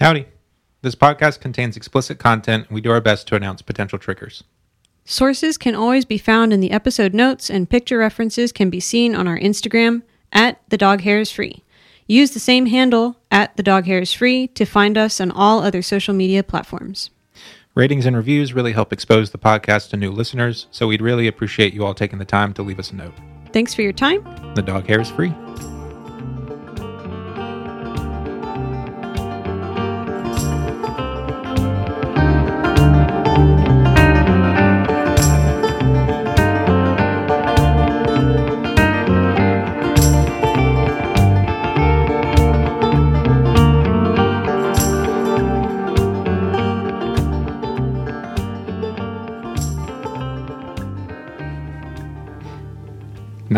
Howdy. This podcast contains explicit content, and we do our best to announce potential triggers. Sources can always be found in the episode notes, and picture references can be seen on our Instagram at the dog hair is free. Use the same handle at the dog hair is free to find us on all other social media platforms. Ratings and reviews really help expose the podcast to new listeners, so we'd really appreciate you all taking the time to leave us a note. Thanks for your time. The dog hair is free.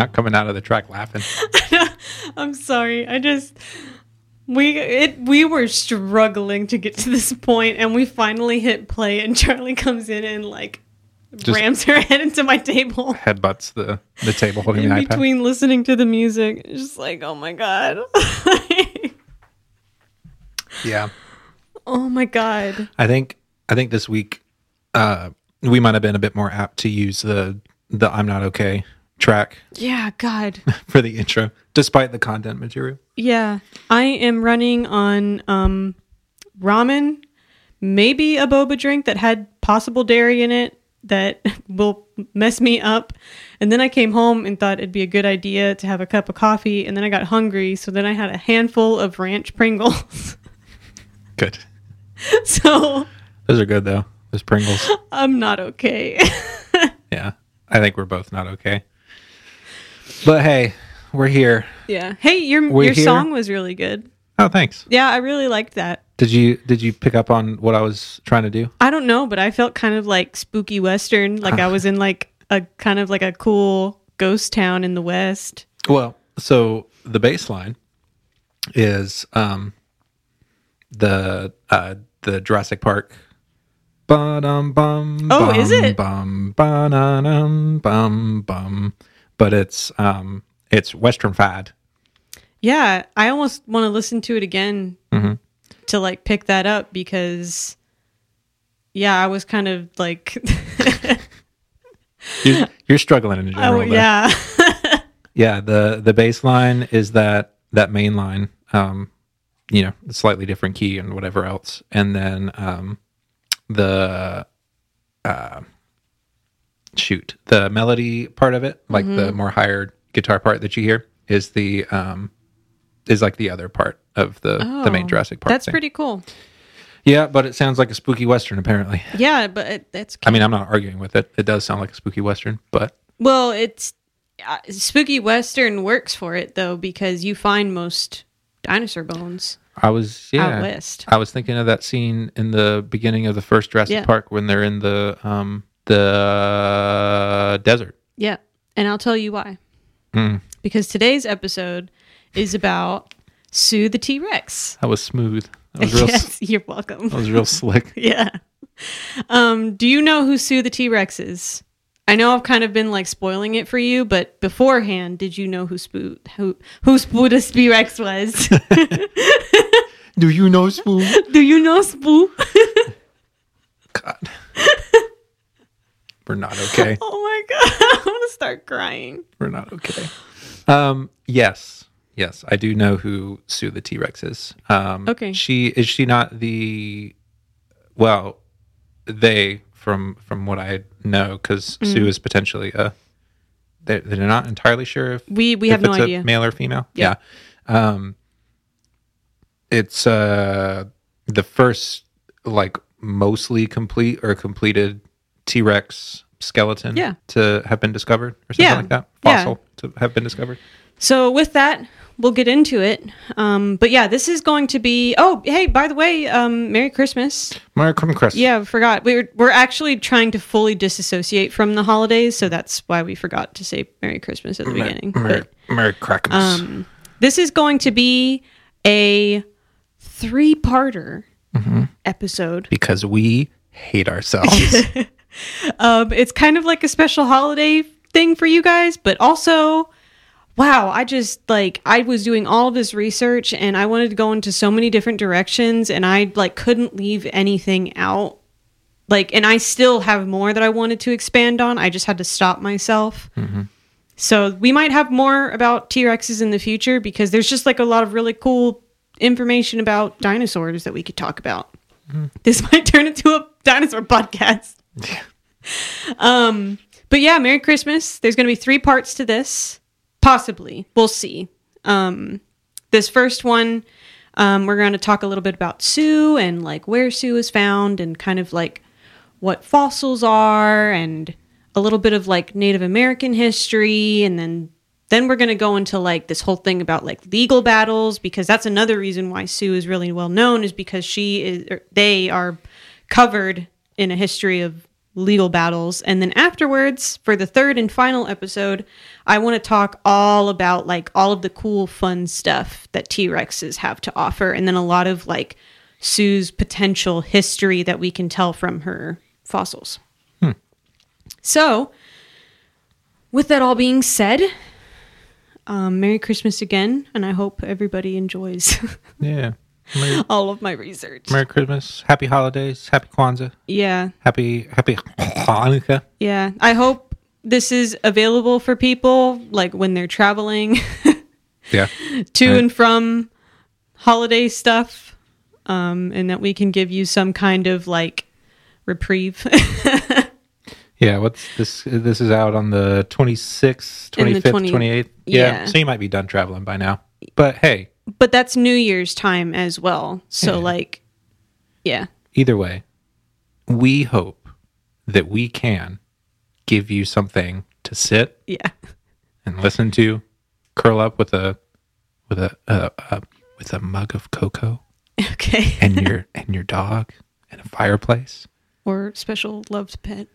Not coming out of the track laughing. I'm sorry. I just we it we were struggling to get to this point and we finally hit play and Charlie comes in and like Just- rams her head into my table Headbutts the, the table holding in the iPad. between listening to the music. Just like, oh my god. Yeah. oh my god. I think I think this week uh we might have been a bit more apt to use the the I'm not okay track Yeah, god. for the intro, despite the content material. Yeah. I am running on um ramen, maybe a boba drink that had possible dairy in it that will mess me up. And then I came home and thought it'd be a good idea to have a cup of coffee and then I got hungry, so then I had a handful of ranch Pringles. Good. so Those are good though. Those Pringles. I'm not okay. yeah. I think we're both not okay. But hey, we're here. yeah. Hey, your We're your here. song was really good. Oh, thanks. Yeah, I really liked that. Did you did you pick up on what I was trying to do? I don't know, but I felt kind of like spooky western, like I was in like a kind of like a cool ghost town in the west. Well, so the bass line is um the uh the Jurassic Park Ba-dum, bum, Oh, bum, is it? Bum, ba-da-dum, bum, bum. But it's um it's Western fad. Yeah, I almost want to listen to it again Mhm. to like pick that up because yeah, I was kind of like You're, you're struggling in general. oh yeah. Yeah, the the bass line is that that main line, um, you know, slightly different key and whatever else, and then um, the uh, shoot the melody part of it, like Mm-hmm. the more higher guitar part that you hear, is the um, is like the other part of the the main Oh, Jurassic Park. That's thing. pretty cool. Yeah, but it sounds like a spooky western. Apparently, Yeah, but it, that's I mean, I'm not arguing with it. It does sound like a spooky western, but well, it's uh, spooky western works for it though because you find most dinosaur bones I was yeah. I was thinking of that scene in the beginning of the first Jurassic Yeah. Park when they're in the um the desert. Yeah. And I'll tell you why. Mm. Because today's episode is about Sue the T Rex. That was smooth. That was real. yes, you're welcome. That was real slick. yeah. Um, do you know who Sue the T Rex is? I know I've kind of been like spoiling it for you, but beforehand, did you know who Spoo who who Spoo the T Rex was? Do you know Spoon? do you know Spoo? God, we're not okay. oh my god, I'm gonna start crying. We're not okay. Um. Yes. Yes, I do know who Sue the T Rex is. Um, Okay. She is she not the well, they from from what I know because Mm. Sue is potentially a. They're, they're not entirely sure if We we if have no idea. male or female. Yeah. Yeah. Um, it's uh the first like mostly complete or completed T Rex skeleton Yeah. to have been discovered or something Yeah. like that. Yeah. Fossil to have been discovered. So with that, we'll get into it. Um, but yeah, this is going to be. Oh, hey, by the way, um, Merry Christmas. Merry Christmas. Yeah, I forgot. We're we're actually trying to fully disassociate from the holidays, so that's why we forgot to say Merry Christmas at the Mer- beginning. Merry, But Merry Christmas. um, this is going to be a three-parter episode. because we hate ourselves. Um, it's kind of like a special holiday thing for you guys, but also, wow, I just like I was doing all of this research and I wanted to go into so many different directions and I like couldn't leave anything out. Like and I still have more that I wanted to expand on. I just had to stop myself. So we might have more about T-Rexes in the future because there's just like a lot of really cool information about dinosaurs that we could talk about. This might turn into a dinosaur podcast. Um, but yeah, Merry Christmas. There's going to be three parts to this. Possibly. We'll see. Um, this first one, um, we're going to talk a little bit about Sue and like where Sue is found and kind of like what fossils are and a little bit of like Native American history. And then, then we're going to go into like this whole thing about like legal battles because that's another reason why Sue is really well known is because she is, or they are covered in a history of legal battles. And then afterwards, for the third and final episode, I want to talk all about like all of the cool, fun stuff that T Rexes have to offer. And then a lot of like Sue's potential history that we can tell from her fossils. So, with that all being said, um, Merry Christmas again. And I hope everybody enjoys Yeah. Merry, all of my research. Merry Christmas. Happy holidays. Happy Kwanzaa. yeah. Happy Happy Hanukkah. Yeah, I hope this is available for people like when they're traveling Yeah. to Right. and from holiday stuff, um, and that we can give you some kind of like reprieve. Yeah, what's this? This is out on the 26th, In the 25th, 20 28th. Yeah. yeah. So you might be done traveling by now. But hey, but that's New Year's time as well. So Yeah. like, yeah, either way, we hope that we can give you something to sit yeah, and listen to, curl up with a with a uh, uh, with a mug of cocoa okay, and your and your dog and a fireplace. or special loved pet.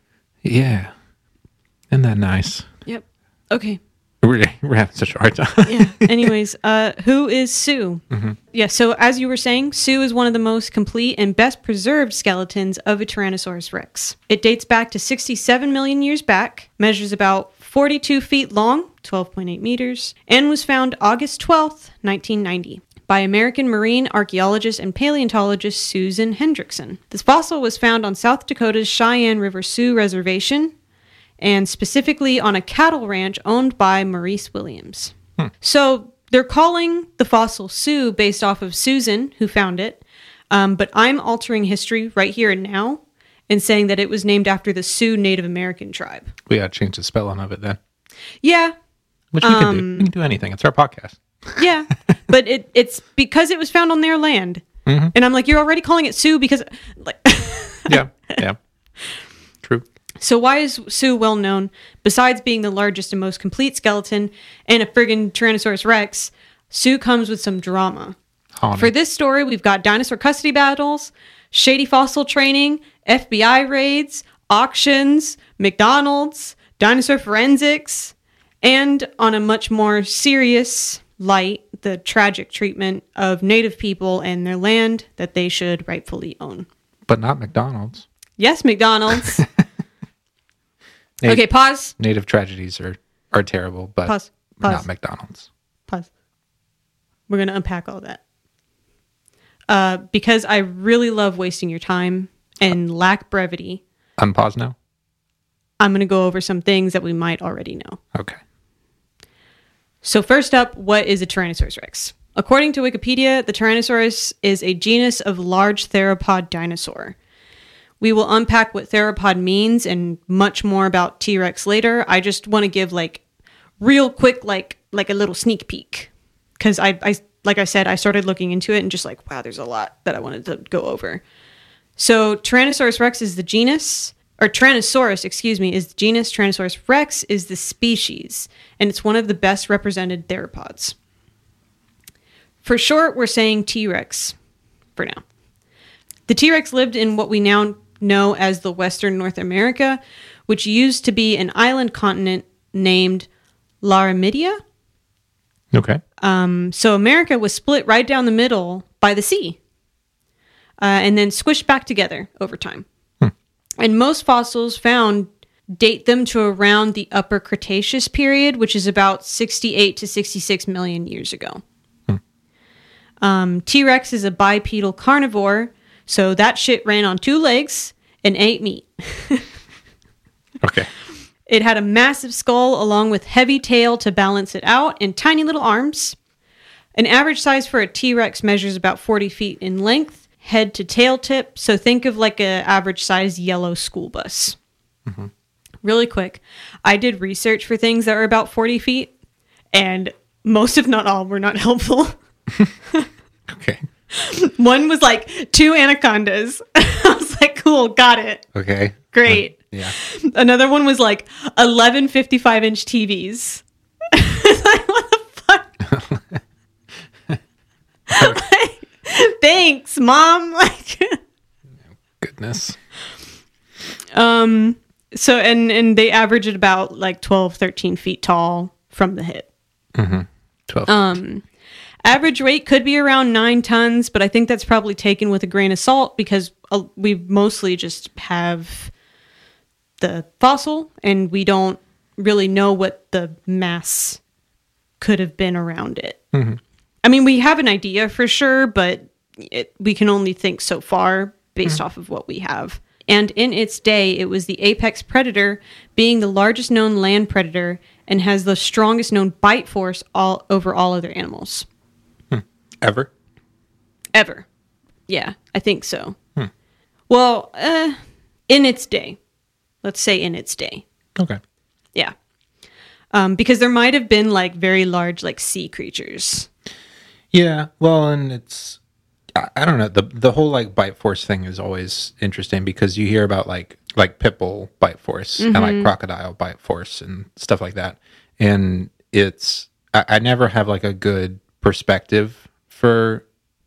Yeah. Isn't that nice? Yep. Okay. We're, we're having such a hard time. yeah. Anyways, uh, who is Sue? Yeah. So as you were saying, Sue is one of the most complete and best preserved skeletons of a Tyrannosaurus rex. It dates back to 67 million years back, measures about 42 feet long, 12.8 meters, and was found August 12th, 1990. By American marine archaeologist and paleontologist Susan Hendrickson. This fossil was found on South Dakota's Cheyenne River Sioux Reservation, and specifically on a cattle ranch owned by Maurice Williams. Hmm. So they're calling the fossil Sue based off of Susan, who found it, um, but I'm altering history right here and now and saying that it was named after the Sioux Native American tribe. We gotta change the spelling of it then. Yeah, Which we can do. We can um, do anything. It's our podcast. yeah, but it it's because it was found on their land, mm-hmm. and I'm like, you're already calling it Sioux because like. Yeah. Yeah. So why is Sue well known? Besides being the largest and most complete skeleton and a friggin' Tyrannosaurus Rex, Sue comes with some drama. Haunting. For this story, we've got dinosaur custody battles, shady fossil training, FBI raids, auctions, McDonald's, dinosaur forensics, and on a much more serious light, the tragic treatment of native people and their land that they should rightfully own. but not McDonald's. Yes, McDonald's. Okay, pause. native tragedies are are terrible, but Pause. Pause. not McDonald's. Pause. We're going to unpack all that. Uh, because I really love wasting your time and lack brevity, Unpause now. I'm going to go over some things that we might already know. Okay. So, first up, what is a Tyrannosaurus rex? According to Wikipedia, the Tyrannosaurus is a genus of large theropod dinosaur. We will unpack what theropod means and much more about T Rex later. I just want to give like real quick, like like a little sneak peek, because I, I like I said, I started looking into it and just like wow, there's a lot that I wanted to go over. So Tyrannosaurus rex is the genus, or Tyrannosaurus, excuse me, is the genus. Tyrannosaurus rex is the species, and it's one of the best represented theropods. For short, we're saying T Rex for now. The T Rex lived in what we now know as the Western North America, which used to be an island continent named Laramidia. Okay. Um, so America was split right down the middle by the sea, uh, and then squished back together over time. And most fossils found date them to around the Upper Cretaceous period, which is about 68 to 66 million years ago. Um, T Rex is a bipedal carnivore, so that shit ran on two legs and ate meat. Okay. It had a massive skull along with heavy tail to balance it out and tiny little arms. An average size for a T Rex measures about 40 feet in length, head to tail tip. So think of like a average size yellow school bus. Mm-hmm. Really quick, I did research for things that were about 40 feet, and most, if not all, were not helpful. Okay. One was like two anacondas. I was like, cool, got it. Okay. Great. Yeah. Another one was like 11 55 inch TVs. like, what the fuck? Like, thanks, mom. Like, Goodness. um, so, and, and they average at about like 12, 13 feet tall from the hip. Twelve. Um, average weight could be around nine tons, but I think that's probably taken with a grain of salt because uh, we mostly just have the fossil and we don't really know what the mass could have been around it. I mean, we have an idea for sure, but it, we can only think so far based off of what we have. And in its day, it was the apex predator, being the largest known land predator and has the strongest known bite force all over all other animals Ever? ever. Yeah, I think so. Well, uh, in its day, let's say in its day, Okay. yeah, um, because there might have been like very large like sea creatures. Yeah. Well, and it's I, I don't know the the whole like bite force thing is always interesting because you hear about like like pit bull bite force and like crocodile bite force and stuff like that, and it's I, I never have like a good perspective for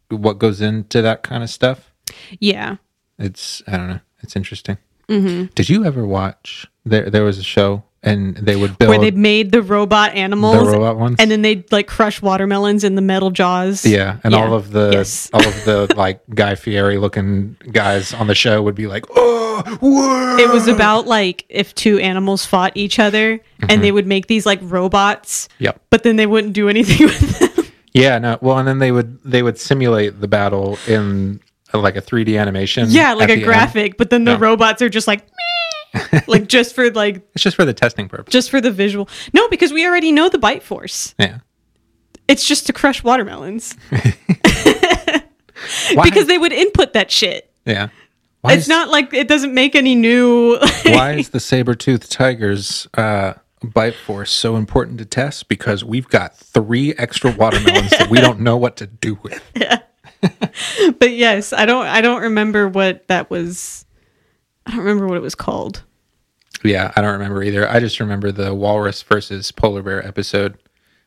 what goes into that kind of stuff. Yeah, It's I don't know. It's interesting. Mm-hmm. Did you ever watch? There there was a show and they would build where they made the robot animals, the robot ones. and then they'd like crush watermelons in the metal jaws. Yeah, and Yeah. all of the Yes. all of the like Guy Fieri looking guys on the show would be like, "Oh, whoa!" It was about like if two animals fought each other, and mm-hmm. they would make these like robots, Yep. but then they wouldn't do anything with them. Yeah, no. Well, and then they would they would simulate the battle in uh, like a 3D animation. yeah, like at a the graphic, but then the Yeah. robots are just like, "Meh," like just for like It's just for the testing purpose. just for the visual. No, because we already know the bite force. Yeah. It's just to crush watermelons Why, because they would input that shit. yeah. Why It's is, not like it doesn't make any new. why is the saber toothed tiger's uh, bite force so important to test? Because we've got three extra watermelons that we don't know what to do with. Yeah. but yes, I don't. I don't remember what that was. I don't remember what it was called. Yeah, I don't remember either. I just remember the walrus versus polar bear episode.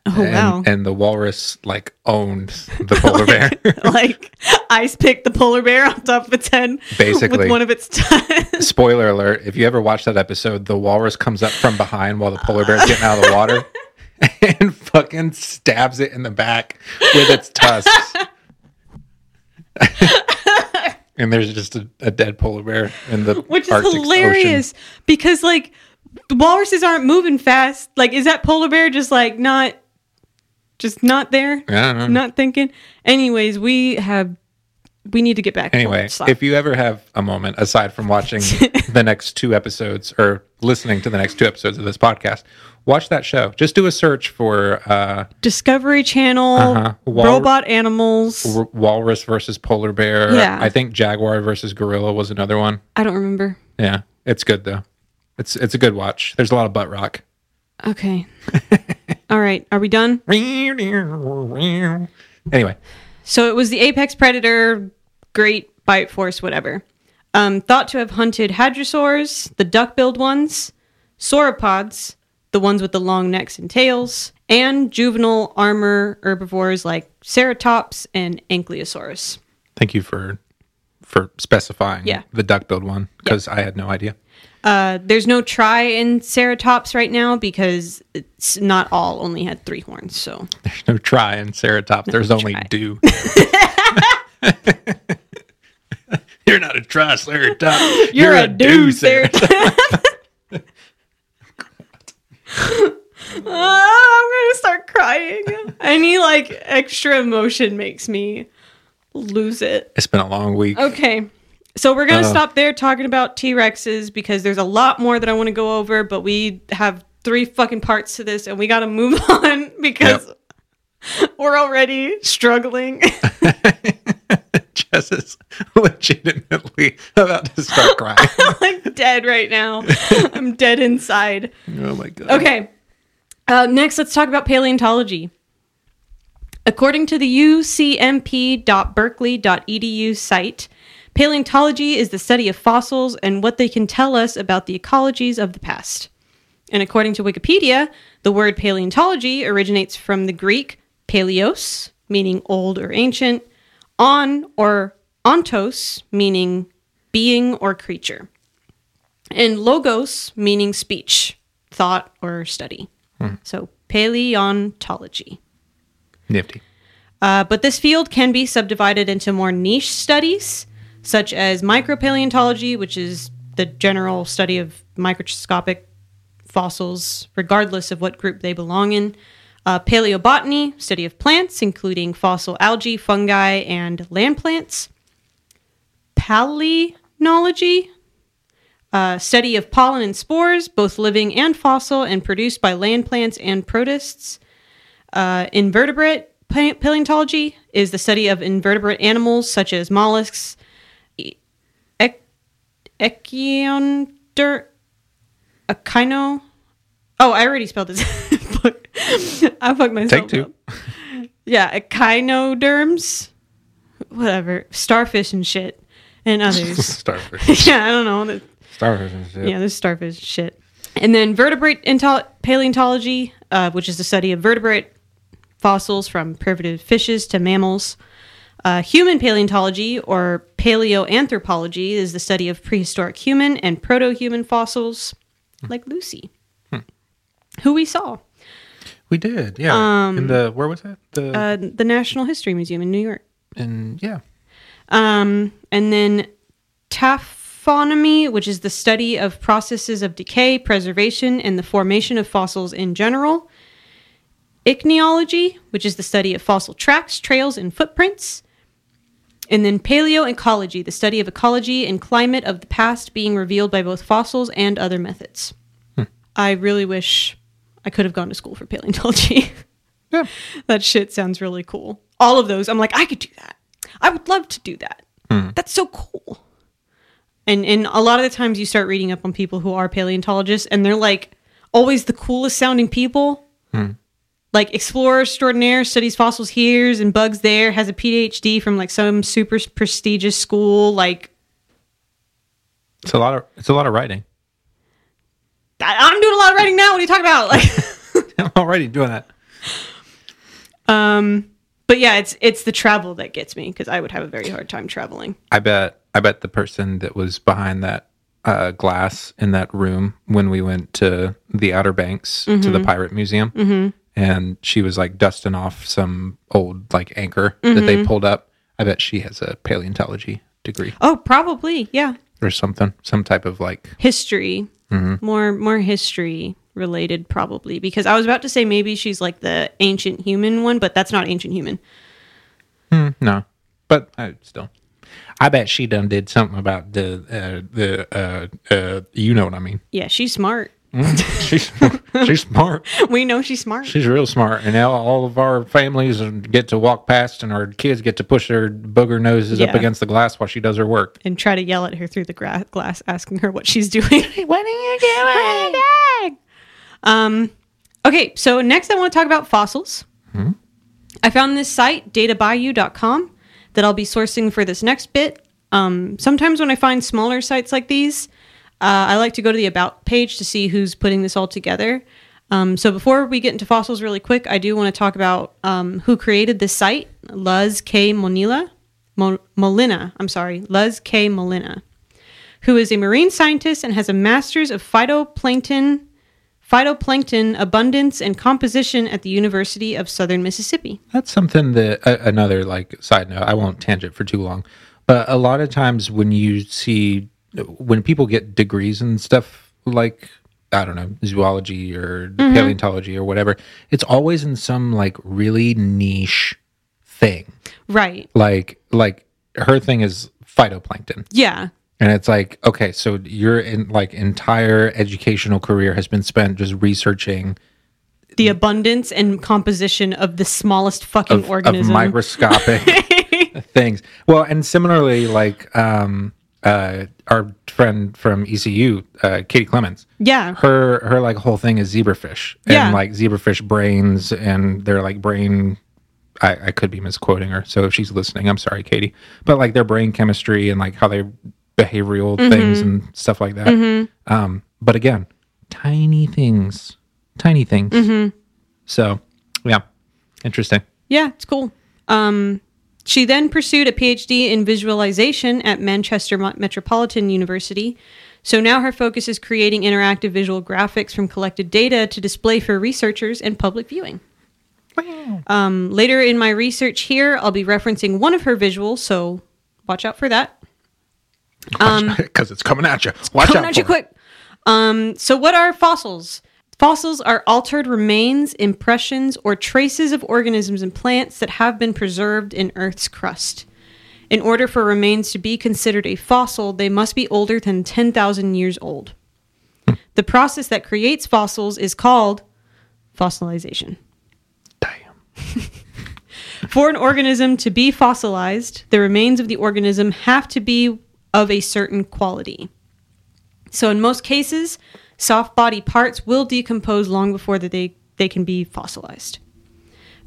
Oh and, wow! And the walrus like owned the polar bear. like ice picked the polar bear on top of its head, Basically. with one of its tongues. Spoiler alert: If you ever watch that episode, the walrus comes up from behind while the polar bear's getting out of the water and fucking stabs it in the back with its tusks. and there's just a, a dead polar bear in the which is Arctic hilarious because like the walruses aren't moving fast. Like, is that polar bear just like not, just not there? Ocean. I don't know. Not thinking. Anyways, we have, we need to get back. to Anyway, Slap. if you ever have a moment aside from watching the next two episodes or listening to the next two episodes of this podcast, watch that show. Just do a search for uh, Discovery Channel, Uh-huh. Wal- robot animals. w- walrus versus polar bear. Yeah. I think jaguar versus gorilla was another one. I don't remember. Yeah, it's good though. It's it's a good watch. There's a lot of butt rock. Okay. All right. Are we done? Anyway, So it was the apex predator, great bite force, whatever. Um, thought to have hunted hadrosaurs, the duck-billed ones, sauropods, the ones with the long necks and tails, and juvenile armor herbivores like ceratops and ankylosaurus. thank you for for specifying Yeah. the duck-billed one because I had no idea. Uh, there's no try in ceratops right now because it's not all only had three horns. So there's no try in ceratops. No there's try. only do. You're not a triceratops. You're, You're a, a do ceratops. Oh, I'm gonna start crying. Any like extra emotion makes me lose it. It's been a long week. Okay. So we're going to Uh. stop there talking about T-Rexes because there's a lot more that I want to go over, but we have three fucking parts to this and we got to move on because we're already struggling. Jess is legitimately about to start crying. I'm dead right now. I'm dead inside. oh my god. Okay. Uh, next, let's talk about paleontology. According to the ucmp.berkeley.edu site, paleontology is the study of fossils and what they can tell us about the ecologies of the past. And according to Wikipedia, the word paleontology originates from the Greek paleos, meaning old or ancient, on or ontos, meaning being or creature, and logos, meaning speech, thought, or study. So paleontology. Nifty. Uh, but this field can be subdivided into more niche studies, such as micropaleontology, which is the general study of microscopic fossils, regardless of what group they belong in. Uh, paleobotany, study of plants, including fossil algae, fungi, and land plants. Palynology, uh, study of pollen and spores, both living and fossil, and produced by land plants and protists. Uh, invertebrate paleontology is the study of invertebrate animals such as mollusks, echinoder, echino. Oh, I already spelled this. I fucked myself. Take two. up. Yeah, echinoderms, whatever, starfish and shit, and others. Starfish. yeah, I don't know. Starfish and shit. yeah, there's starfish shit. And then vertebrate into- paleontology, uh, which is the study of vertebrate fossils from primitive fishes to mammals. Uh, human paleontology, or paleoanthropology, is the study of prehistoric human and proto human fossils, like Lucy, who we saw. We did. Yeah. in the where was that? The Uh, the National History Museum in New York. And yeah. Um, and then taphonomy, which is the study of processes of decay, preservation, and the formation of fossils in general. Ichneology, which is the study of fossil tracks, trails, and footprints. And then paleoecology, the study of ecology and climate of the past being revealed by both fossils and other methods. Hmm. I really wish I could have gone to school for paleontology. Yeah. that shit sounds really cool. All of those, I'm like, I could do that. I would love to do that. Hmm. That's so cool. And and a lot of the times you start reading up on people who are paleontologists, and they're like always the coolest sounding people. Hmm. Like explorer extraordinaire, studies fossils here and bugs there, has a PhD from like some super prestigious school. Like It's a lot of it's a lot of writing. I- I'm doing a lot of writing now. What are you talking about? Like. I'm already doing that. Um, but yeah, it's it's the travel that gets me because I would have a very hard time traveling. I bet I bet the person that was behind that uh, glass in that room when we went to the Outer Banks to the Pirate Museum, and she was like dusting off some old like anchor that they pulled up. I bet she has a paleontology degree Oh, probably, yeah. or something, some type of like History, more more history related, probably because I was about to say maybe she's like the ancient human one, but that's not ancient human. no, but I still. I bet she done did something about the uh, the uh, uh, you know what I mean. Yeah, she's smart. She's she's smart. We know she's smart. She's real smart, and now all of our families get to walk past, and our kids get to push their booger noses up against the glass while she does her work. and try to yell at her through the gra- glass, asking her what she's doing. What are you doing? what are you Um, okay, so next I want to talk about fossils. I found this site, databayou.com, that I'll be sourcing for this next bit. Um, sometimes when I find smaller sites like these, uh, I like to go to the About page to see who's putting this all together. Um, so before we get into fossils really quick, I do want to talk about um, who created this site, Luz K. Molina. Mo- Molina, I'm sorry, Luz K. Molina, who is a marine scientist and has a master's of phytoplankton phytoplankton abundance and composition at the University of Southern Mississippi. That's something that uh, another like side note. I won't tangent for too long, but a lot of times when you see when people get degrees and stuff like I don't know, zoology or Mm-hmm. paleontology or whatever, it's always in some like really niche thing. Right. Like like her thing is phytoplankton. Yeah. And it's like, okay, so your in like entire educational career has been spent just researching The abundance and composition of the smallest fucking of, of microscopic things. Well, and similarly, like um, uh, our friend from ECU, uh, Katie Clemens, yeah. her her like whole thing is zebrafish Yeah. and like zebrafish brains and their like brain. I, I could be misquoting her, so if she's listening, I'm sorry, Katie. But like their brain chemistry and like how they behavioral things and stuff like that. Um, but again, tiny things, tiny things. So, yeah, interesting. Yeah, it's cool. Um, she then pursued a PhD in visualization at Manchester Metropolitan University. So now her focus is creating interactive visual graphics from collected data to display for researchers and public viewing. Um, later in my research here, I'll be referencing one of her visuals, so watch out for that. because it's coming at you. Watch Coming out at you quick. Um, so, what are fossils? Fossils are altered remains, impressions, or traces of organisms and plants that have been preserved in Earth's crust. In order for remains to be considered a fossil, they must be older than 10,000 years old. Hmm. The process that creates fossils is called fossilization. Damn. For an organism to be fossilized, the remains of the organism have to be of a certain quality. So, in most cases, soft body parts will decompose long before that they, they can be fossilized.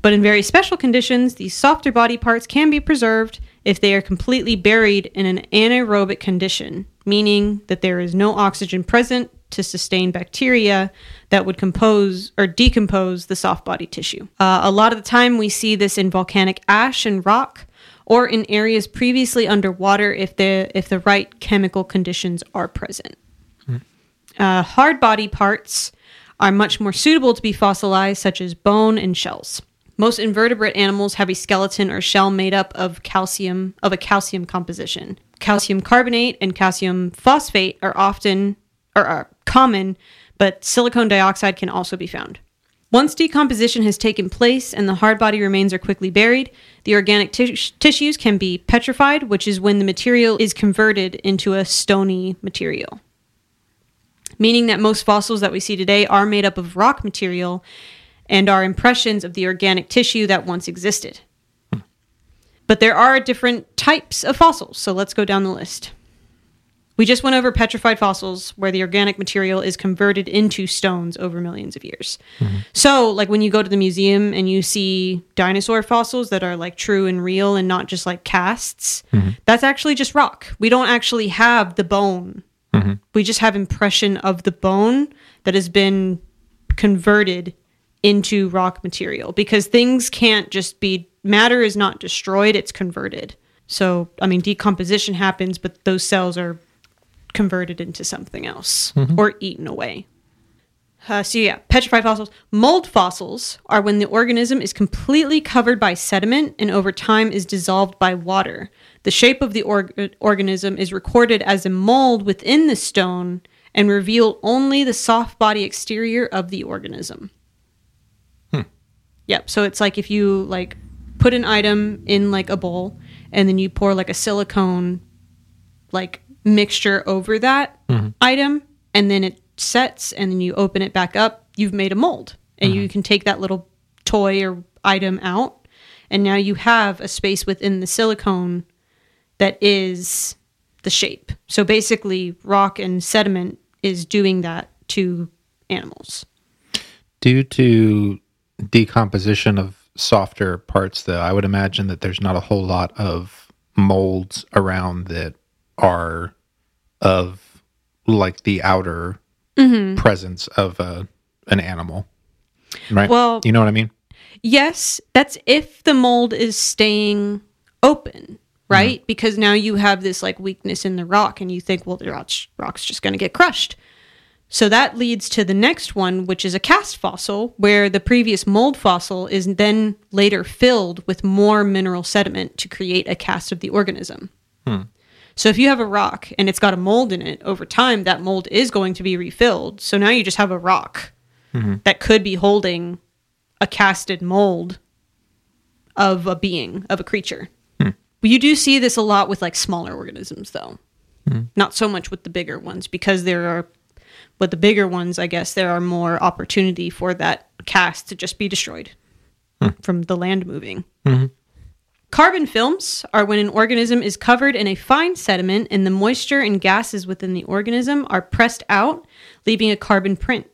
But in very special conditions, these softer body parts can be preserved if they are completely buried in an anaerobic condition, meaning that there is no oxygen present to sustain bacteria that would compose or decompose the soft body tissue. Uh, a lot of the time, we see this in volcanic ash and rock, or in areas previously underwater if the if the right chemical conditions are present. Uh, hard body parts are much more suitable to be fossilized, such as bone and shells. Most invertebrate animals have a skeleton or shell made up of calcium of a calcium composition. Calcium carbonate and calcium phosphate are often or are common, but silicon dioxide can also be found. Once decomposition has taken place and the hard body remains are quickly buried, the organic tis- tissues can be petrified, which is when the material is converted into a stony material meaning that most fossils that we see today are made up of rock material and are impressions of the organic tissue that once existed. But there are different types of fossils, so let's go down the list. We just went over petrified fossils where the organic material is converted into stones over millions of years. Mm-hmm. So, like when you go to the museum and you see dinosaur fossils that are like true and real and not just like casts, mm-hmm. that's actually just rock. We don't actually have the bone we just have impression of the bone that has been converted into rock material because things can't just be matter is not destroyed it's converted so i mean decomposition happens but those cells are converted into something else or eaten away uh, so yeah, petrified fossils. Mold fossils are when the organism is completely covered by sediment and over time is dissolved by water. The shape of the org- organism is recorded as a mold within the stone and reveal only the soft body exterior of the organism. Hmm. Yep. So it's like if you like put an item in like a bowl and then you pour like a silicone like mixture over that mm-hmm. item and then it sets and then you open it back up, you've made a mold. And you mm-hmm. can take that little toy or item out and now you have a space within the silicone that is the shape. So basically rock and sediment is doing that to animals. Due to decomposition of softer parts, though, I would imagine that there's not a whole lot of molds around that are of like the outer Mm-hmm. presence of a, an animal. Right? Well- you know what I mean? Yes, that's if the mold is staying open, Mm-hmm. right? Because now you have this like weakness in the rock, and you think, well, the rock's, rock's just going to get crushed. So that leads to the next one, which is a cast fossil, where the previous mold fossil is then later filled with more mineral sediment to create a cast of the organism. Hmm. So if you have a rock and it's got a mold in it, over time that mold is going to be refilled. So now you just have a rock mm-hmm. that could be holding a casted mold of a being, of a creature. But you do see this a lot with like smaller organisms though. Hmm. Not so much with the bigger ones because there are with the bigger ones, I guess there are more opportunity for that cast to just be destroyed hmm. from the land moving. Mm-hmm. Carbon films are when an organism is covered in a fine sediment and the moisture and gases within the organism are pressed out, leaving a carbon print.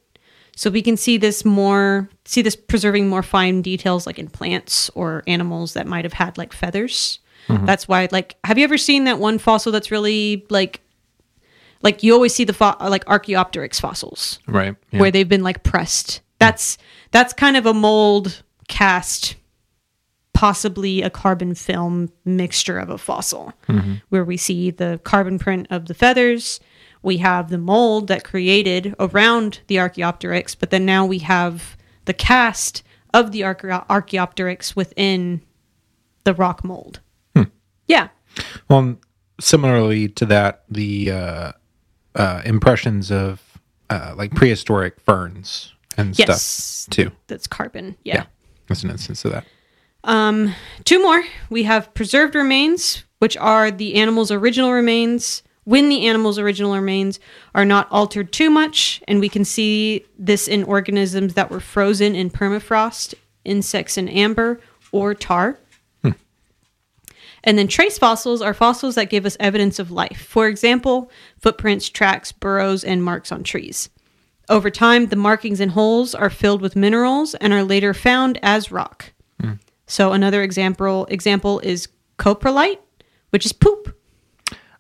So we can see this more see this preserving more fine details like in plants or animals that might have had like feathers. Mm-hmm. That's why like have you ever seen that one fossil that's really like like you always see the fo- like Archaeopteryx fossils Right. Yeah. where they've been like pressed. That's that's kind of a mold cast, possibly a carbon film mixture of a fossil, mm-hmm. where we see the carbon print of the feathers. We have the mold that created around the Archaeopteryx, but then now we have the cast of the Archaeopteryx within the rock mold. Yeah. Well, similarly to that, the uh, uh, impressions of uh, like prehistoric ferns and Yes. stuff too. That's carbon. Yeah. that's an instance of that. Um, two more. We have preserved remains, which are the animal's original remains. When the animal's original remains are not altered too much, and we can see this in organisms that were frozen in permafrost, insects in amber, or tar. And then trace fossils are fossils that give us evidence of life. For example, footprints, tracks, burrows, and marks on trees. Over time, the markings and holes are filled with minerals and are later found as rock. Hmm. So another example example is coprolite, which is poop.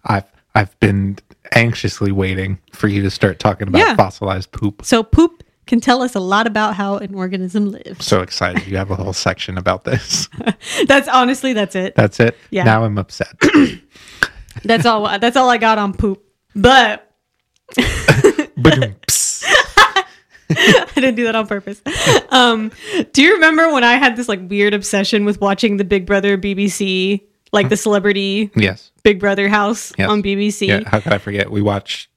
I've I've been anxiously waiting for you to start talking about Yeah. fossilized poop. So poop can tell us a lot about how an organism lives. So excited! You have a whole section about this. That's honestly that's it. That's it. Yeah. Now I'm upset. That's all that's all I got on poop. But I didn't do that on purpose. Um, do you remember when I had this like weird obsession with watching the Big Brother BBC, like the celebrity yes. Big Brother house Yes. on BBC? Yeah. How could I forget? We watched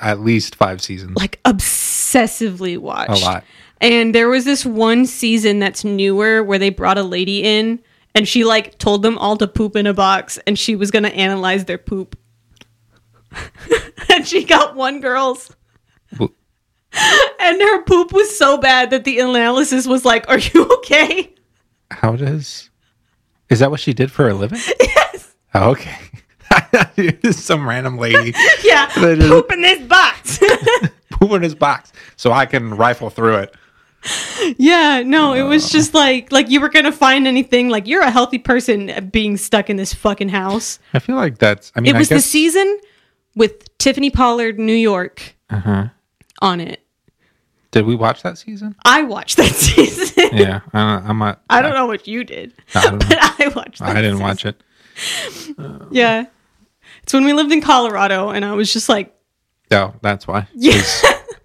at least five seasons. Like obsessively watched. A lot. And there was this one season that's newer where they brought a lady in and she like told them all to poop in a box and she was going to analyze their poop. and she got one girl's and her poop was so bad that the analysis was like, "Are you okay?" How does? Is that what she did for a living? Yes. Oh, okay. Some random lady Yeah. Poop in this box. Poop in his box so I can rifle through it. yeah, no, it was just like like you were going to find anything like you're a healthy person being stuck in this fucking house. I feel like that's. I mean, It was I the season with Tiffany Pollard New York Uh-huh. on it. Did we watch that season? I watched that season. Yeah, I don't, I'm not. I don't know what you did, I but I watched. That I didn't season. watch it. Yeah, it's when we lived in Colorado, and I was just like, No, that's why. yeah,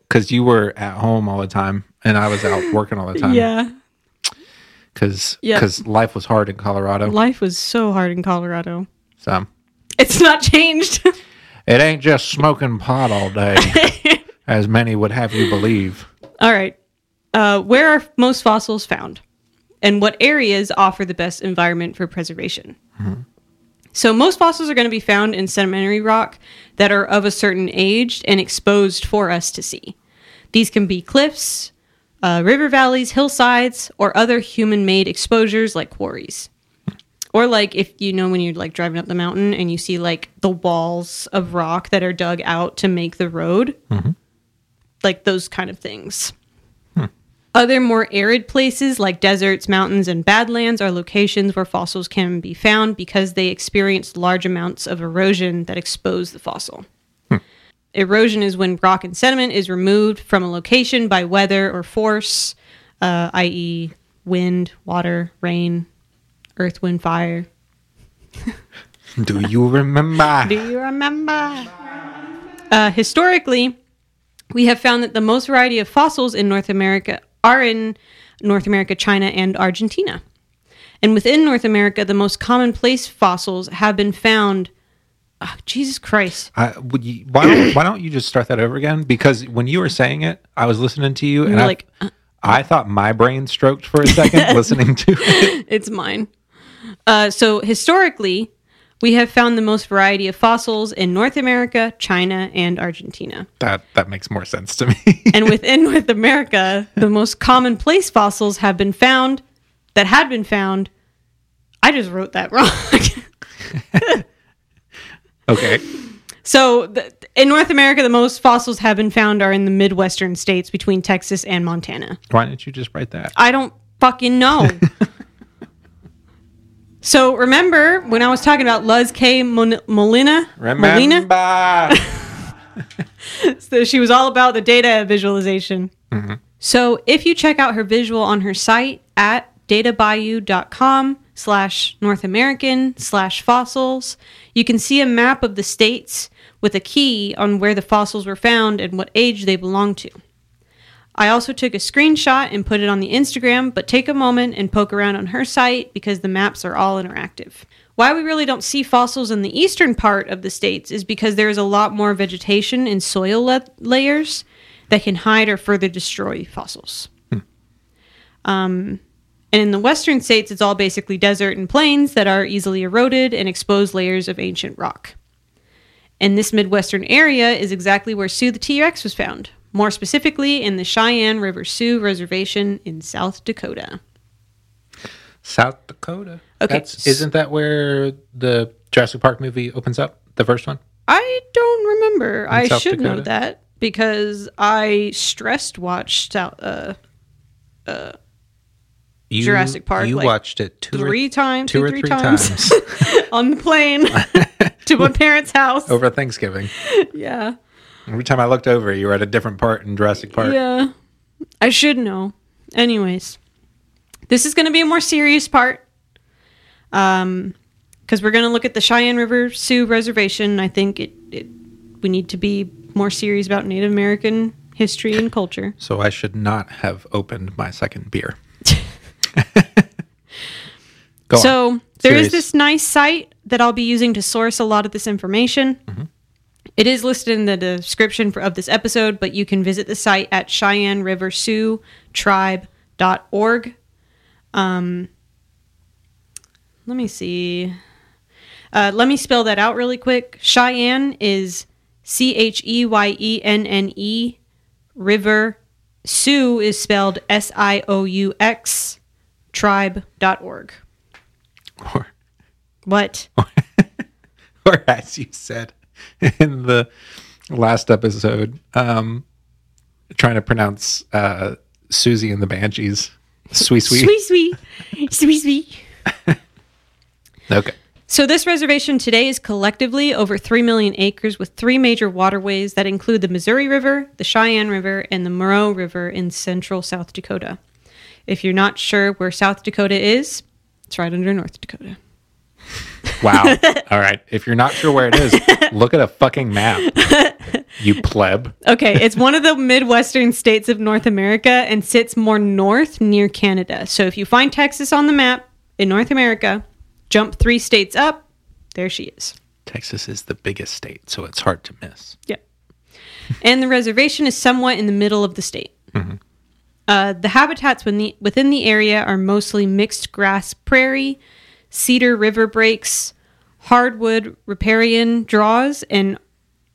Because you were at home all the time, and I was out working all the time. yeah. Because Yeah. life was hard in Colorado. Life was so hard in Colorado. So It's not changed. it ain't just smoking pot all day, as many would have you believe. All right. Uh, where are most fossils found? And what areas offer the best environment for preservation? So, most fossils are going to be found in sedimentary rock that are of a certain age and exposed for us to see. These can be cliffs, uh, river valleys, hillsides, or other human made exposures like quarries. Or, like, if you know when you're like driving up the mountain and you see like the walls of rock that are dug out to make the road, like those kind of things. Other more arid places like deserts, mountains, and badlands are locations where fossils can be found because they experience large amounts of erosion that expose the fossil. Erosion is when rock and sediment is removed from a location by weather or force, uh, i.e., wind, water, rain, earth, wind, fire. Do you remember? Do you remember? Uh, historically, we have found that the most variety of fossils in North America are in North America, China, and Argentina. And within North America, the most commonplace fossils have been found oh, Jesus Christ. I, would you, why don't why don't you just start that over again? Because when you were saying it, I was listening to you, and were I, like, uh. I thought my brain stroked for a second listening to it. it's mine. Uh, so historically, we have found the most variety of fossils in North America, China, and Argentina. That that makes more sense to me. And within North America, the most commonplace fossils have been found that had been found. I just wrote that wrong. okay, so the, in North America, the most fossils have been found are in the Midwestern states between Texas and Montana. why didn't you just write that? I don't fucking know. so remember when I was talking about Luz K. Molina? Molina? Remember? So she was all about the data visualization. Mm-hmm. So if you check out her visual on her site at databayou.com slash North American slash fossils, you can see a map of the states with a key on where the fossils were found and what age they belong to. I also took a screenshot and put it on the Instagram, but take a moment and poke around on her site because the maps are all interactive. Why we really don't see fossils in the eastern part of the states is because there is a lot more vegetation and soil la- layers that can hide or further destroy fossils. Um, and in the western states, it's all basically desert and plains that are easily eroded and exposed layers of ancient rock. And this Midwestern area is exactly where Sue the T Rex was found, more specifically in the Cheyenne River Sioux Reservation in South Dakota. South Dakota. Okay. That's, isn't that where the Jurassic Park movie opens up? The first one. I don't remember. I South should know that because I stressed watched South, uh, You, Jurassic Park, You like, watched it two three or, times, two two, or three three times, times on the plane to my parents' house. over Thanksgiving. Yeah. Every time I looked over, you were at a different part in Jurassic Park. Yeah. I should know. Anyways, this is going to be a more serious part. Um, because we're going to look at the Cheyenne River Sioux Reservation. I think it, it we need to be more serious about Native American history and culture. So I should not have opened my second beer. Go on. so there is Serious. this nice site that I'll be using to source a lot of this information. It is listed in the description for, of this episode, but you can visit the site at Cheyenne River Sioux Tribe.org. Um, let me see. Uh, let me spell that out really quick. Cheyenne is C H E Y E N N E. River Sioux is spelled S I O U X. Tribe.org. or, What? or as you said in the last episode, um, trying to pronounce uh, Siouxsie and the Banshees. Sweet, sweet. Sweet, sweet. Sweet, sweet. Okay. So, this reservation today is collectively over 3 million acres with three major waterways that include the Missouri River, the Cheyenne River, and the Moreau River in central South Dakota. If you're not sure where South Dakota is, it's right under North Dakota. Wow. All right. If you're not sure where it is, look at a fucking map. You pleb. Okay, it's one of the Midwestern states of North America and sits more north near Canada. So, if you find Texas on the map in North America, jump three states up, there she is. Texas is the biggest state, so it's hard to miss. Yep. and the reservation is somewhat in the middle of the state. Uh, the habitats within the, within the area are mostly mixed grass prairie, cedar river breaks, hardwood riparian draws, and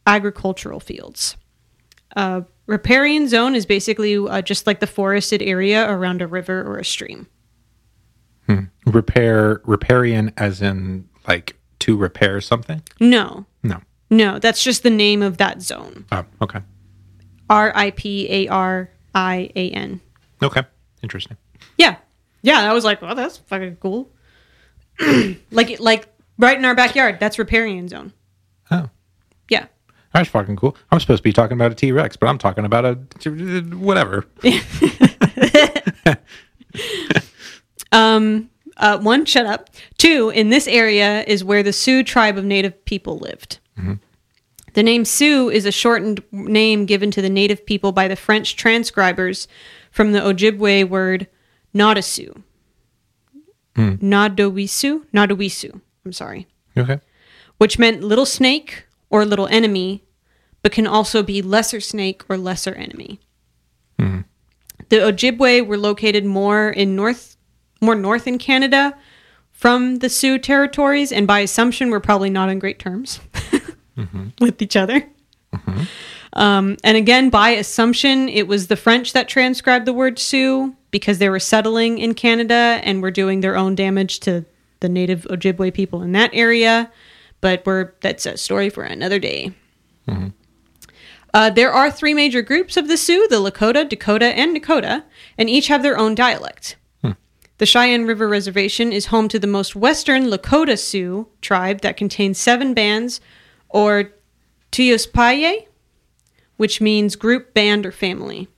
agricultural fields. Uh, riparian zone is basically uh, just like the forested area around a river or a stream. Repair, riparian as in like to repair something? No, No. no, that's just the name of that zone. Oh, okay. R I P A R I A N. Okay. Interesting. Yeah. Yeah, I was like, well, that's fucking cool. like like right in our backyard, that's riparian zone. Oh. Yeah. That's fucking cool. I'm supposed to be talking about a T Rex, but I'm talking about a whatever. Um uh, one, shut up. Two, in this area is where the Sioux tribe of native people lived. The name Sioux is a shortened name given to the native people by the French transcribers from the Ojibwe word Hmm. Nadasu. Nadawisu? Nadawisu. I'm sorry. Okay. which meant little snake or little enemy, but can also be lesser snake or lesser enemy. Hmm. The Ojibwe were located more in north, more north in Canada from the Sioux territories, and by assumption, were probably not on great terms mm-hmm. with each other. Mm-hmm. Um, and again, by assumption, it was the French that transcribed the word Sioux because they were settling in Canada and were doing their own damage to the native Ojibwe people in that area. But we're that's a story for another day. Uh, there are three major groups of the Sioux the Lakota, Dakota, and Nakota, and each have their own dialect. The Cheyenne River Reservation is home to the most western Lakota Sioux tribe that contains seven bands, or Tuyospaye, which means group, band, or family.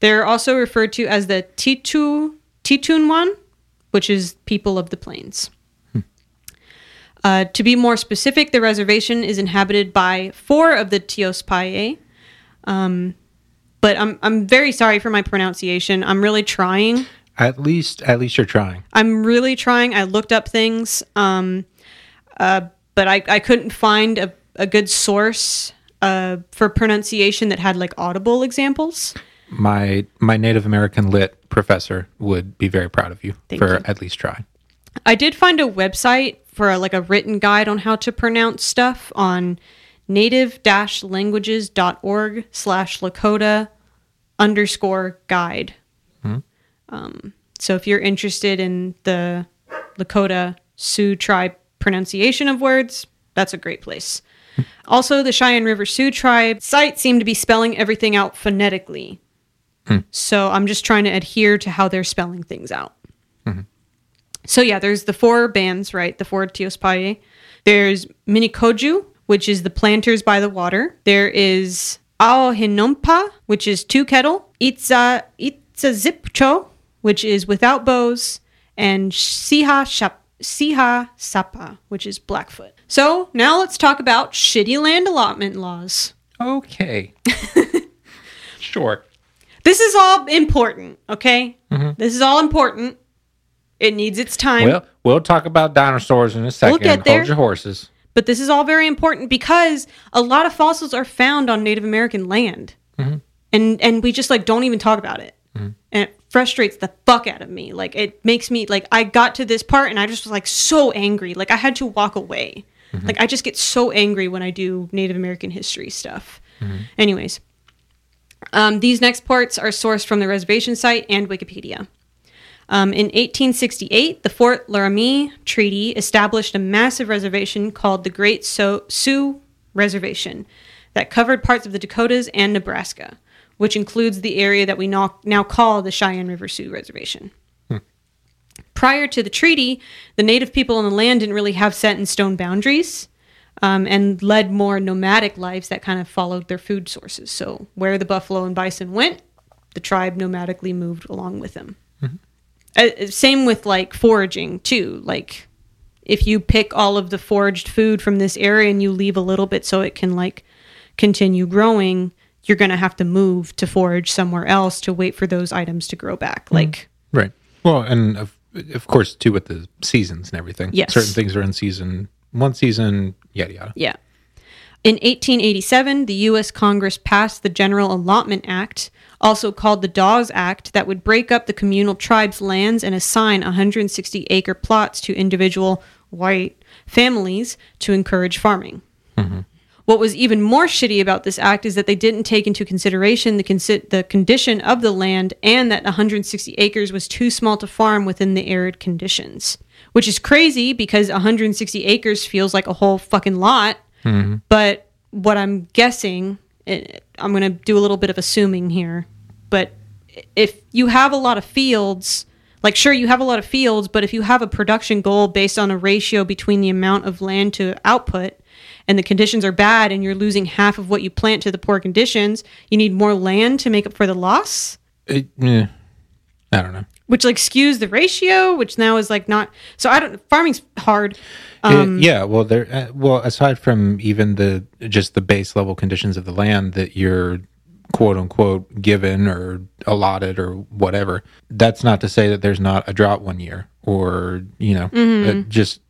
They're also referred to as the Titu Titunwan, which is people of the plains. Uh, to be more specific, the reservation is inhabited by four of the Tiospaye. Um, but I'm I'm very sorry for my pronunciation. I'm really trying. At least, at least you're trying. I'm really trying. I looked up things, um, uh, but I, I couldn't find a, a good source uh, for pronunciation that had like audible examples. My my Native American lit professor would be very proud of you Thank for you. at least trying. I did find a website for like a written guide on how to pronounce stuff on native-languages.org slash Lakota underscore guide. Um, so if you're interested in the Lakota Sioux tribe pronunciation of words, that's a great place. Also, the Cheyenne River Sioux tribe site seem to be spelling everything out phonetically. Hmm. So I'm just trying to adhere to how they're spelling things out. Mm-hmm. So yeah, there's the four bands, right? The four Tiospaye. There's Minikoju, which is the planters by the water. There is Aohinompa, which is two kettle. Itza Itzazipcho, which is without bows, and Siha Shap Siha Sapa, which is Blackfoot. So now let's talk about shitty land allotment laws. Okay. sure. This is all important, okay? Mm-hmm. This is all important. It needs its time. Well, we'll talk about dinosaurs in a 2nd get there. Hold your horses. But this is all very important because a lot of fossils are found on Native American land, mm-hmm. and and we just like don't even talk about it, mm-hmm. and it frustrates the fuck out of me. Like it makes me like I got to this part and I just was like so angry, like I had to walk away. Like I just get so angry when I do Native American history stuff. Anyways, um, these next parts are sourced from the reservation site and Wikipedia. Um, in 1868, the Fort Laramie Treaty established a massive reservation called the Great so- Sioux Reservation that covered parts of the Dakotas and Nebraska, which includes the area that we now, now call the Cheyenne River Sioux Reservation. Prior to the treaty, the native people on the land didn't really have set in stone boundaries um, and led more nomadic lives that kind of followed their food sources. So, where the buffalo and bison went, the tribe nomadically moved along with them. Uh, same with like foraging too. Like if you pick all of the foraged food from this area and you leave a little bit so it can like continue growing, you're going to have to move to forage somewhere else to wait for those items to grow back. Like Right. Well, and of, of course, too, with the seasons and everything. Yes. Certain things are in season, one season, yada, yada. Yeah. In 1887, the U.S. Congress passed the General Allotment Act, also called the Dawes Act, that would break up the communal tribes' lands and assign 160 acre plots to individual white families to encourage farming. Mm-hmm. What was even more shitty about this act is that they didn't take into consideration the, consi- the condition of the land and that 160 acres was too small to farm within the arid conditions. Which is crazy because 160 acres feels like a whole fucking lot. But what I'm guessing, eh, I'm going to do a little bit of assuming here, but if you have a lot of fields, like sure you have a lot of fields, but if you have a production goal based on a ratio between the amount of land to output and the conditions are bad and you're losing half of what you plant to the poor conditions, you need more land to make up for the loss, It, eh, I don't know. Which like skews the ratio, which now is like not so I don't farming's hard. Uh, Um, yeah, well, there. Uh, well, aside from even the just the base level conditions of the land that you're quote unquote given or allotted or whatever, that's not to say that there's not a drought one year or you know Mm-hmm. uh, just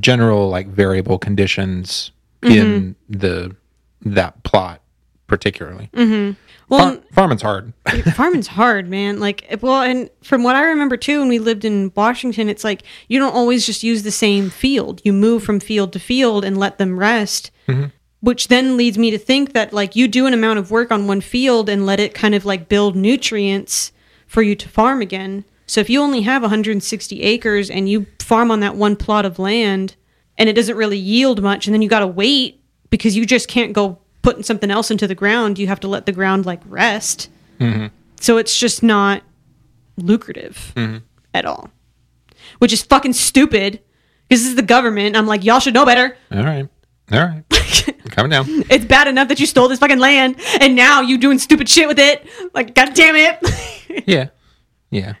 general like variable conditions Mm-hmm. in the that plot particularly. Mm. Well, Far- farming's hard. farming's hard, man. Like, well, and from what I remember too, when we lived in Washington, it's like you don't always just use the same field. You move from field to field and let them rest. Mm-hmm. Which then leads me to think that like you do an amount of work on one field and let it kind of like build nutrients for you to farm again. So if you only have 160 acres and you farm on that one plot of land and it doesn't really yield much and then you got to wait because you just can't go putting something else into the ground, you have to let the ground like rest. So it's just not lucrative at all, which is fucking stupid because this is the government. I'm like, y'all should know better. All right. All right. Coming down. It's bad enough that you stole this fucking land and now you doing stupid shit with it. Like, god damn it. Yeah. Yeah.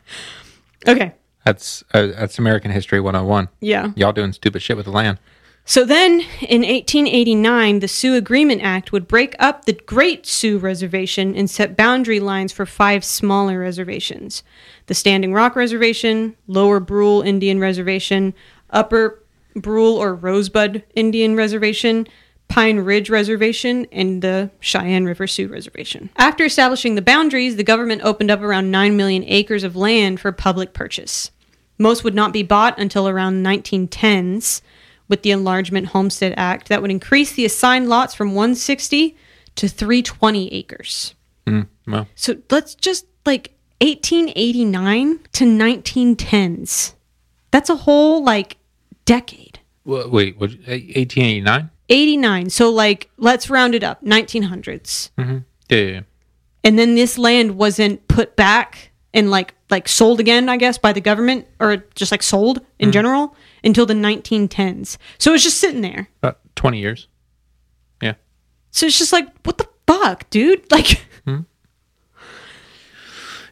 okay. That's uh, that's American history 101. Yeah. Y'all doing stupid shit with the land. So then, in 1889, the Sioux Agreement Act would break up the Great Sioux Reservation and set boundary lines for five smaller reservations the Standing Rock Reservation, Lower Brule Indian Reservation, Upper Brule or Rosebud Indian Reservation, Pine Ridge Reservation, and the Cheyenne River Sioux Reservation. After establishing the boundaries, the government opened up around 9 million acres of land for public purchase. Most would not be bought until around 1910s with the Enlargement Homestead Act that would increase the assigned lots from 160 to 320 acres. Mm, well, So let's just like 1889 to 1910s. That's a whole like decade. wait, what, 1889? 89. So like let's round it up 1900s. Mm-hmm. Yeah, yeah, yeah. And then this land wasn't put back and like like sold again, I guess, by the government or just like sold in general until the 1910s. So it's just sitting there. About 20 years. Yeah. So it's just like, what the fuck, dude? Like,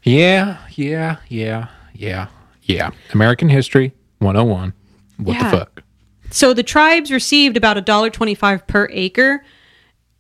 Yeah, yeah, yeah, yeah, yeah. American history 101. What Yeah. the fuck? so the tribes received about a dollar twenty-five per acre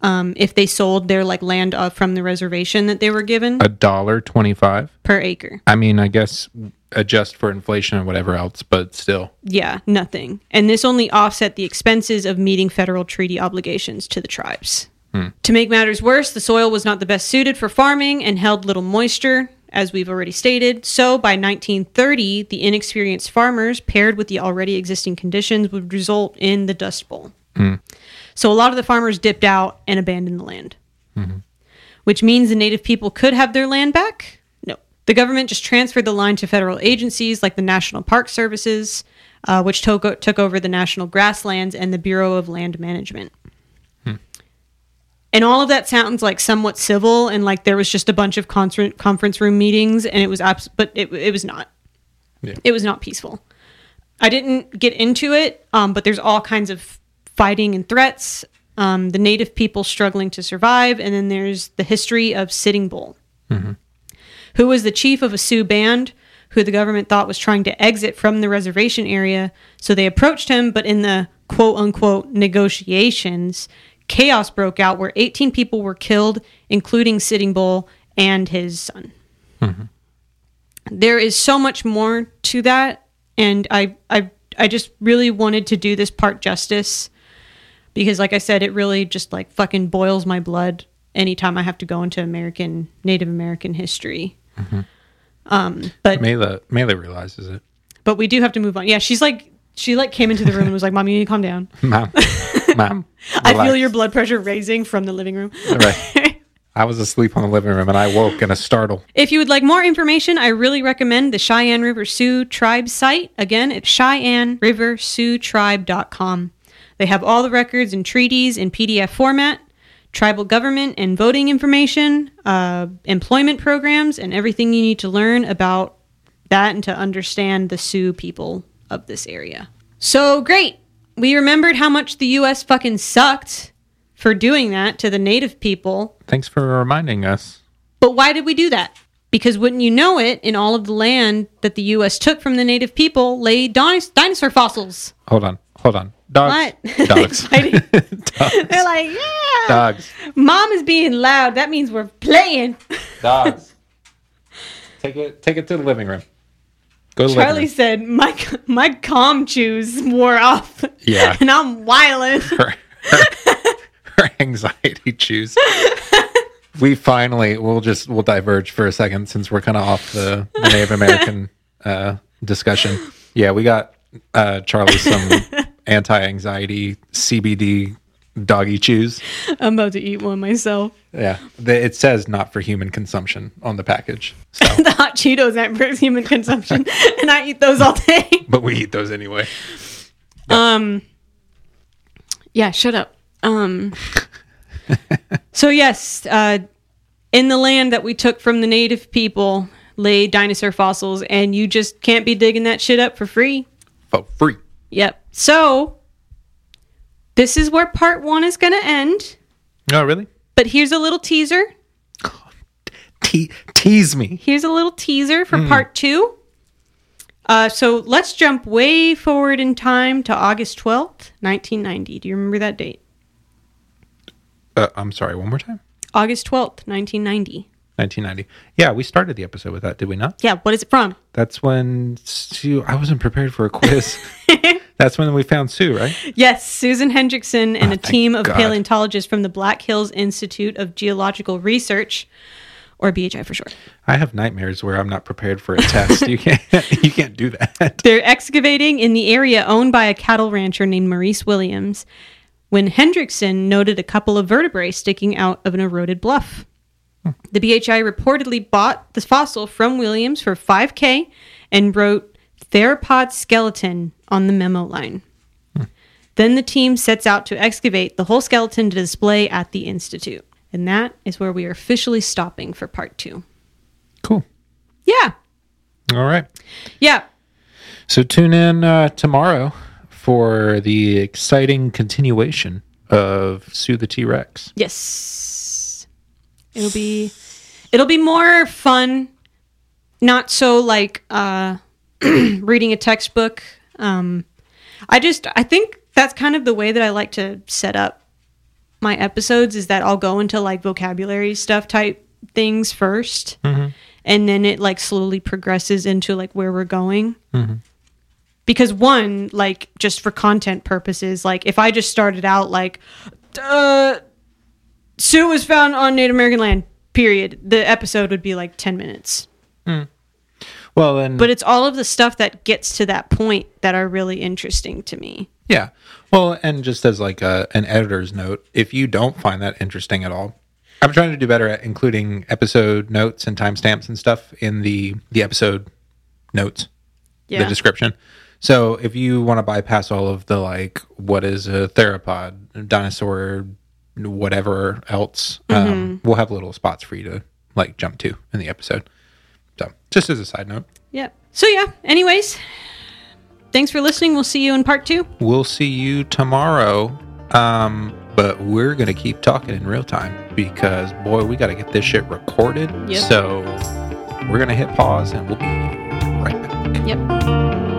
um, if they sold their like land uh, from the reservation that they were given A dollar 25. per acre. I mean, I guess adjust for inflation and whatever else, but still. Yeah, nothing. And this only offset the expenses of meeting federal treaty obligations to the tribes. Hmm. To make matters worse, the soil was not the best suited for farming and held little moisture, as we've already stated. So by 1930, the inexperienced farmers, paired with the already existing conditions, would result in the Dust Bowl. Hmm. So a lot of the farmers dipped out and abandoned the land, mm-hmm. which means the native people could have their land back. The government just transferred the line to federal agencies like the National Park Services, uh, which took took over the National Grasslands and the Bureau of Land Management. And all of that sounds like somewhat civil, and like there was just a bunch of conference conference room meetings, and it was abs- but it it was not. Yeah. It was not peaceful. I didn't get into it, um, but there's all kinds of fighting and threats. Um, the native people struggling to survive, and then there's the history of Sitting Bull, who was the chief of a Sioux band who the government thought was trying to exit from the reservation area. So they approached him, but in the quote unquote negotiations, chaos broke out where 18 people were killed, including Sitting Bull and his son. Mm-hmm. There is so much more to that, and I, I, I just really wanted to do this part justice because, like I said, it really just like fucking boils my blood anytime I have to go into American Native American history. Um, but Mela, Mela realizes it. but we do have to move on. Yeah, she's like she like came into the room and was like, "Mom, you need to calm down." Mom, mom. I feel your blood pressure raising from the living room. Right. I was asleep on the living room and I woke in a startle. If you would like more information, I really recommend the Cheyenne River Sioux Tribe site. Again, it's CheyenneRiverSiouxTribe.com. They have all the records and treaties in PDF format, tribal government and voting information, uh, employment programs, and everything you need to learn about that and to understand the Sioux people of this area. So great. We remembered how much the U.S. fucking sucked for doing that to the native people. Thanks for reminding us. But why did we do that? Because wouldn't you know it, in all of the land that the U.S. took from the native people lay dinos- dinosaur fossils. Hold on. Hold on. Dogs. What? Dogs. Dogs. They're like, yeah, Dogs. mom is being loud. That means we're playing. Dogs. Take it take it to the living room. Go to Charlie said my my calm chews wore off. Yeah. and I'm wiling. her, her, her anxiety chews. we finally we'll just we'll diverge for a second since we're kind of off the, the Native American uh, discussion. Yeah, we got uh, Charlie some anti-anxiety CBD doggy chews. I'm about to eat one myself. Yeah, it says not for human consumption on the package. So, The hot Cheetos aren't for human consumption, and I eat those all day. but we eat those anyway. Um, yeah, shut up. Um, so yes, uh, in the land that we took from the native people lay dinosaur fossils, and you just can't be digging that shit up for free. For free. Yep. So this is where part one is going to end. Oh, really? But here's a little teaser. Te- tease me. Here's a little teaser for part two. Uh, so let's jump way forward in time to August 12th, 1990. Do you remember that date? Uh, I'm sorry. One more time. August 12th, 1990. 1990. Yeah, we started the episode with that, did we not? Yeah, what is it from? That's when Sue. I wasn't prepared for a quiz. That's when we found Sue, right? Yes, Susan Hendrickson and Oh, a team of God. paleontologists from the Black Hills Institute of Geological Research, or BHI for short. I have nightmares where I'm not prepared for a test. you can't. You can't do that. They're excavating in the area owned by a cattle rancher named Maurice Williams when Hendrickson noted a couple of vertebrae sticking out of an eroded bluff. The BHI reportedly bought the fossil from Williams for 5K and wrote theropod skeleton on the memo line. Then the team sets out to excavate the whole skeleton to display at the Institute. And that is where we are officially stopping for part two. Cool. Yeah. All right. Yeah. So tune in uh, tomorrow for the exciting continuation of Sue the T Rex. Yes. It'll be it'll be more fun, not so like uh reading a textbook. Um I just I think that's kind of the way that I like to set up my episodes is that I'll go into like vocabulary stuff type things 1st and then it like slowly progresses into like where we're going. Because one, like just for content purposes, like if I just started out like uh Sue was found on Native American land. Period. The episode would be like ten minutes. Well, and But it's all of the stuff that gets to that point that are really interesting to me. yeah. Well, and just as like a, an editor's note, if you don't find that interesting at all, I'm trying to do better at including episode notes and timestamps and stuff in the the episode notes. the description. So if you want to bypass all of the like, what is a theropod, dinosaur, whatever else, um, we'll have little spots for you to like jump to in the episode. So just as a side note, Yeah. So yeah. Anyways, thanks for listening. We'll see you in part two. we'll see you tomorrow. Um, but we're gonna keep talking in real time because boy, we got to get this shit recorded. Yep. So we're gonna hit pause and we'll be right back. Yep.